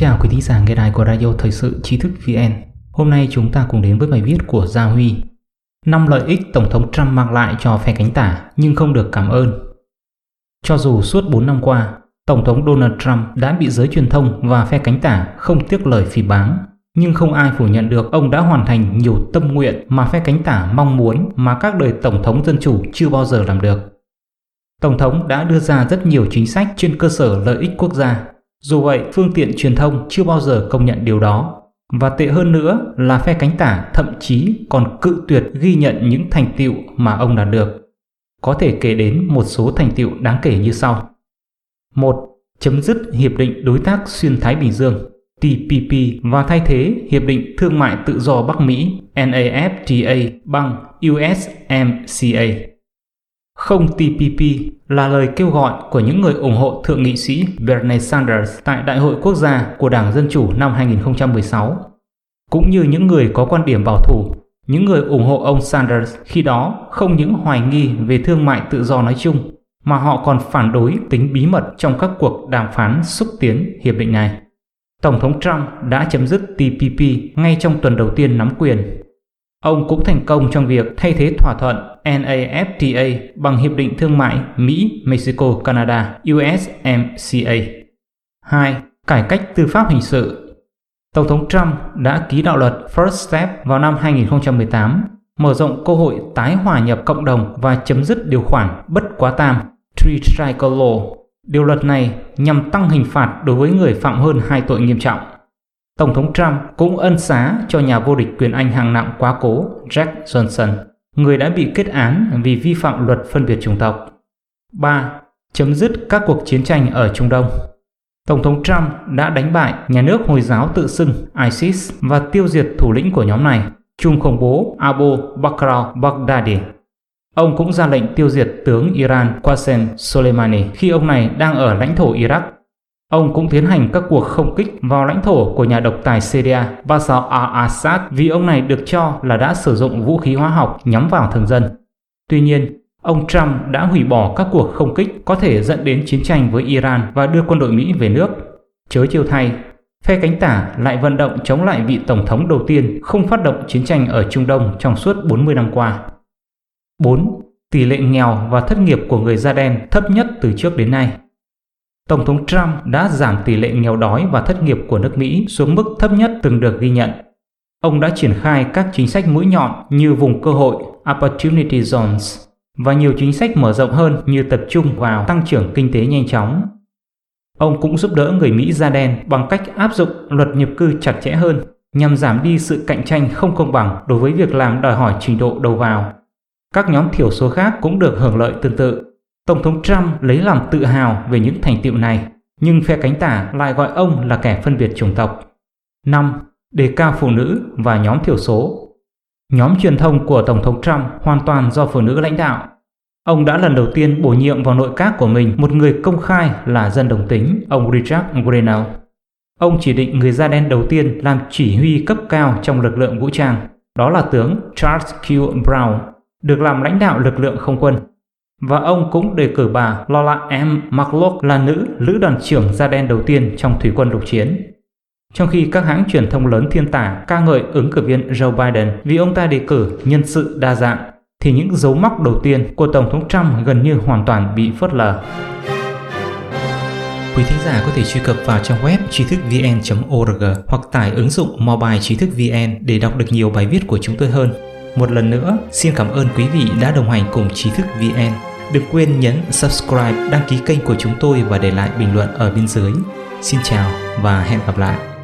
chào quý thính giả nghe đài của Radio Thời sự Trí thức VN. Hôm nay chúng ta cùng đến với bài viết của Gia Huy. Năm lợi ích Tổng thống Trump mang lại cho phe cánh tả nhưng không được cảm ơn. Cho dù suốt 4 năm qua, Tổng thống Donald Trump đã bị giới truyền thông và phe cánh tả không tiếc lời phỉ báng, nhưng không ai phủ nhận được ông đã hoàn thành nhiều tâm nguyện mà phe cánh tả mong muốn mà các đời Tổng thống Dân Chủ chưa bao giờ làm được. Tổng thống đã đưa ra rất nhiều chính sách trên cơ sở lợi ích quốc gia. Dù vậy, phương tiện truyền thông chưa bao giờ công nhận điều đó. Và tệ hơn nữa là phe cánh tả thậm chí còn cự tuyệt ghi nhận những thành tiệu mà ông đạt được. Có thể kể đến một số thành tiệu đáng kể như sau. 1. Chấm dứt Hiệp định Đối tác Xuyên Thái Bình Dương TPP và thay thế Hiệp định Thương mại Tự do Bắc Mỹ NAFTA bằng USMCA. Không TPP là lời kêu gọi của những người ủng hộ Thượng nghị sĩ Bernie Sanders tại Đại hội Quốc gia của Đảng Dân Chủ năm 2016. Cũng như những người có quan điểm bảo thủ, những người ủng hộ ông Sanders khi đó không những hoài nghi về thương mại tự do nói chung, mà họ còn phản đối tính bí mật trong các cuộc đàm phán xúc tiến hiệp định này. Tổng thống Trump đã chấm dứt TPP ngay trong tuần đầu tiên nắm quyền Ông cũng thành công trong việc thay thế thỏa thuận NAFTA bằng Hiệp định Thương mại Mỹ-Mexico-Canada USMCA. 2. Cải cách tư pháp hình sự Tổng thống Trump đã ký đạo luật First Step vào năm 2018, mở rộng cơ hội tái hòa nhập cộng đồng và chấm dứt điều khoản bất quá tam Three Strike Law. Điều luật này nhằm tăng hình phạt đối với người phạm hơn hai tội nghiêm trọng. Tổng thống Trump cũng ân xá cho nhà vô địch quyền Anh hàng nặng quá cố Jack Johnson, người đã bị kết án vì vi phạm luật phân biệt chủng tộc. 3. Chấm dứt các cuộc chiến tranh ở Trung Đông Tổng thống Trump đã đánh bại nhà nước Hồi giáo tự xưng ISIS và tiêu diệt thủ lĩnh của nhóm này, chung khủng bố Abu Bakr al-Baghdadi. Ông cũng ra lệnh tiêu diệt tướng Iran Qasem Soleimani khi ông này đang ở lãnh thổ Iraq Ông cũng tiến hành các cuộc không kích vào lãnh thổ của nhà độc tài Syria Bashar al-Assad vì ông này được cho là đã sử dụng vũ khí hóa học nhắm vào thường dân. Tuy nhiên, ông Trump đã hủy bỏ các cuộc không kích có thể dẫn đến chiến tranh với Iran và đưa quân đội Mỹ về nước. Chớ chiêu thay, phe cánh tả lại vận động chống lại vị tổng thống đầu tiên không phát động chiến tranh ở Trung Đông trong suốt 40 năm qua. 4. Tỷ lệ nghèo và thất nghiệp của người da đen thấp nhất từ trước đến nay. Tổng thống Trump đã giảm tỷ lệ nghèo đói và thất nghiệp của nước Mỹ xuống mức thấp nhất từng được ghi nhận. Ông đã triển khai các chính sách mũi nhọn như vùng cơ hội, Opportunity Zones, và nhiều chính sách mở rộng hơn như tập trung vào tăng trưởng kinh tế nhanh chóng. Ông cũng giúp đỡ người Mỹ da đen bằng cách áp dụng luật nhập cư chặt chẽ hơn, nhằm giảm đi sự cạnh tranh không công bằng đối với việc làm đòi hỏi trình độ đầu vào. Các nhóm thiểu số khác cũng được hưởng lợi tương tự. Tổng thống Trump lấy làm tự hào về những thành tiệu này, nhưng phe cánh tả lại gọi ông là kẻ phân biệt chủng tộc. 5. Đề cao phụ nữ và nhóm thiểu số Nhóm truyền thông của Tổng thống Trump hoàn toàn do phụ nữ lãnh đạo. Ông đã lần đầu tiên bổ nhiệm vào nội các của mình một người công khai là dân đồng tính, ông Richard Grenell. Ông chỉ định người da đen đầu tiên làm chỉ huy cấp cao trong lực lượng vũ trang, đó là tướng Charles Q. Brown, được làm lãnh đạo lực lượng không quân. Và ông cũng đề cử bà Lola M. McLaughlin là nữ lữ đoàn trưởng da đen đầu tiên trong thủy quân lục chiến. Trong khi các hãng truyền thông lớn thiên tả ca ngợi ứng cử viên Joe Biden vì ông ta đề cử nhân sự đa dạng, thì những dấu mốc đầu tiên của Tổng thống Trump gần như hoàn toàn bị phớt lờ. Quý thính giả có thể truy cập vào trang web trí thức vn.org hoặc tải ứng dụng mobile trí thức vn để đọc được nhiều bài viết của chúng tôi hơn. Một lần nữa, xin cảm ơn quý vị đã đồng hành cùng trí thức VN. Đừng quên nhấn subscribe, đăng ký kênh của chúng tôi và để lại bình luận ở bên dưới. Xin chào và hẹn gặp lại.